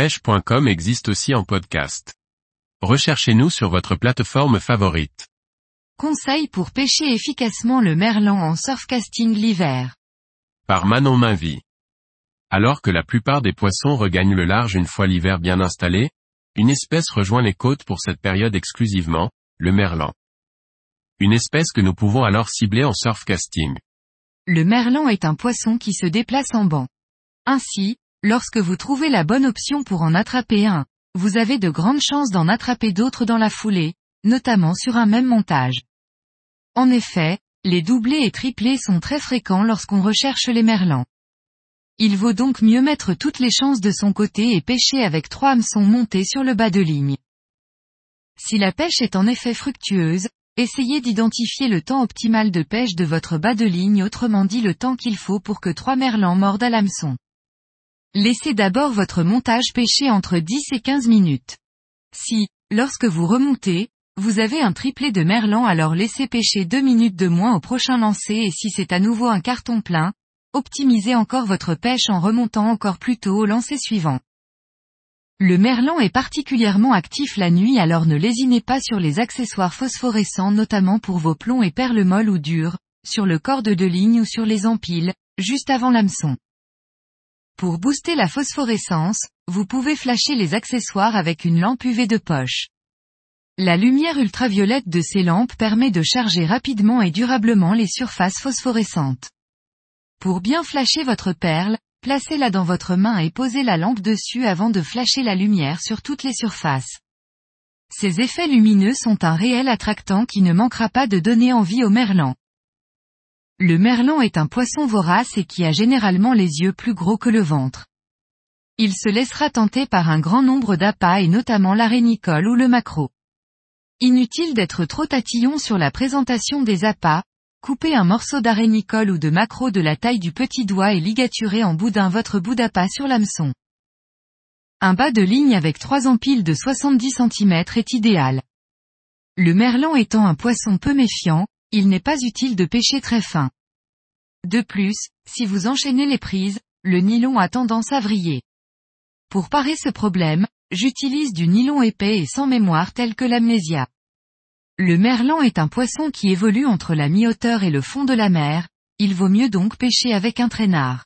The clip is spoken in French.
pêche.com existe aussi en podcast. Recherchez-nous sur votre plateforme favorite. Conseils pour pêcher efficacement le merlan en surfcasting l'hiver. Par Manon Mainvie. Alors que la plupart des poissons regagnent le large une fois l'hiver bien installé, une espèce rejoint les côtes pour cette période exclusivement, le merlan. Une espèce que nous pouvons alors cibler en surfcasting. Le merlan est un poisson qui se déplace en banc. Ainsi, lorsque vous trouvez la bonne option pour en attraper un, vous avez de grandes chances d'en attraper d'autres dans la foulée, notamment sur un même montage. En effet, les doublés et triplés sont très fréquents lorsqu'on recherche les merlans. Il vaut donc mieux mettre toutes les chances de son côté et pêcher avec trois hameçons montés sur le bas de ligne. Si la pêche est en effet fructueuse, essayez d'identifier le temps optimal de pêche de votre bas de ligne autrement dit le temps qu'il faut pour que trois merlans mordent à l'hameçon. Laissez d'abord votre montage pêcher entre 10 et 15 minutes. Si, lorsque vous remontez, vous avez un triplé de merlan alors laissez pêcher 2 minutes de moins au prochain lancer et si c'est à nouveau un carton plein, optimisez encore votre pêche en remontant encore plus tôt au lancer suivant. Le merlan est particulièrement actif la nuit alors ne lésinez pas sur les accessoires phosphorescents notamment pour vos plombs et perles molles ou dures, sur le corde de ligne ou sur les empiles, juste avant l'hameçon. Pour booster la phosphorescence, vous pouvez flasher les accessoires avec une lampe UV de poche. La lumière ultraviolette de ces lampes permet de charger rapidement et durablement les surfaces phosphorescentes. Pour bien flasher votre perle, placez-la dans votre main et posez la lampe dessus avant de flasher la lumière sur toutes les surfaces. Ces effets lumineux sont un réel attractant qui ne manquera pas de donner envie au merlan. Le merlan est un poisson vorace et qui a généralement les yeux plus gros que le ventre. Il se laissera tenter par un grand nombre d'appâts et notamment l'arénicole ou le maquereau. Inutile d'être trop tatillon sur la présentation des appâts, coupez un morceau d'arénicole ou de maquereau de la taille du petit doigt et ligaturez en boudin votre bout d'appât sur l'hameçon. Un bas de ligne avec trois empiles de 70 cm est idéal. Le merlan étant un poisson peu méfiant, il n'est pas utile de pêcher très fin. De plus, si vous enchaînez les prises, le nylon a tendance à vriller. Pour parer ce problème, j'utilise du nylon épais et sans mémoire tel que l'amnésia. Le merlan est un poisson qui évolue entre la mi-hauteur et le fond de la mer, il vaut mieux donc pêcher avec un traînard.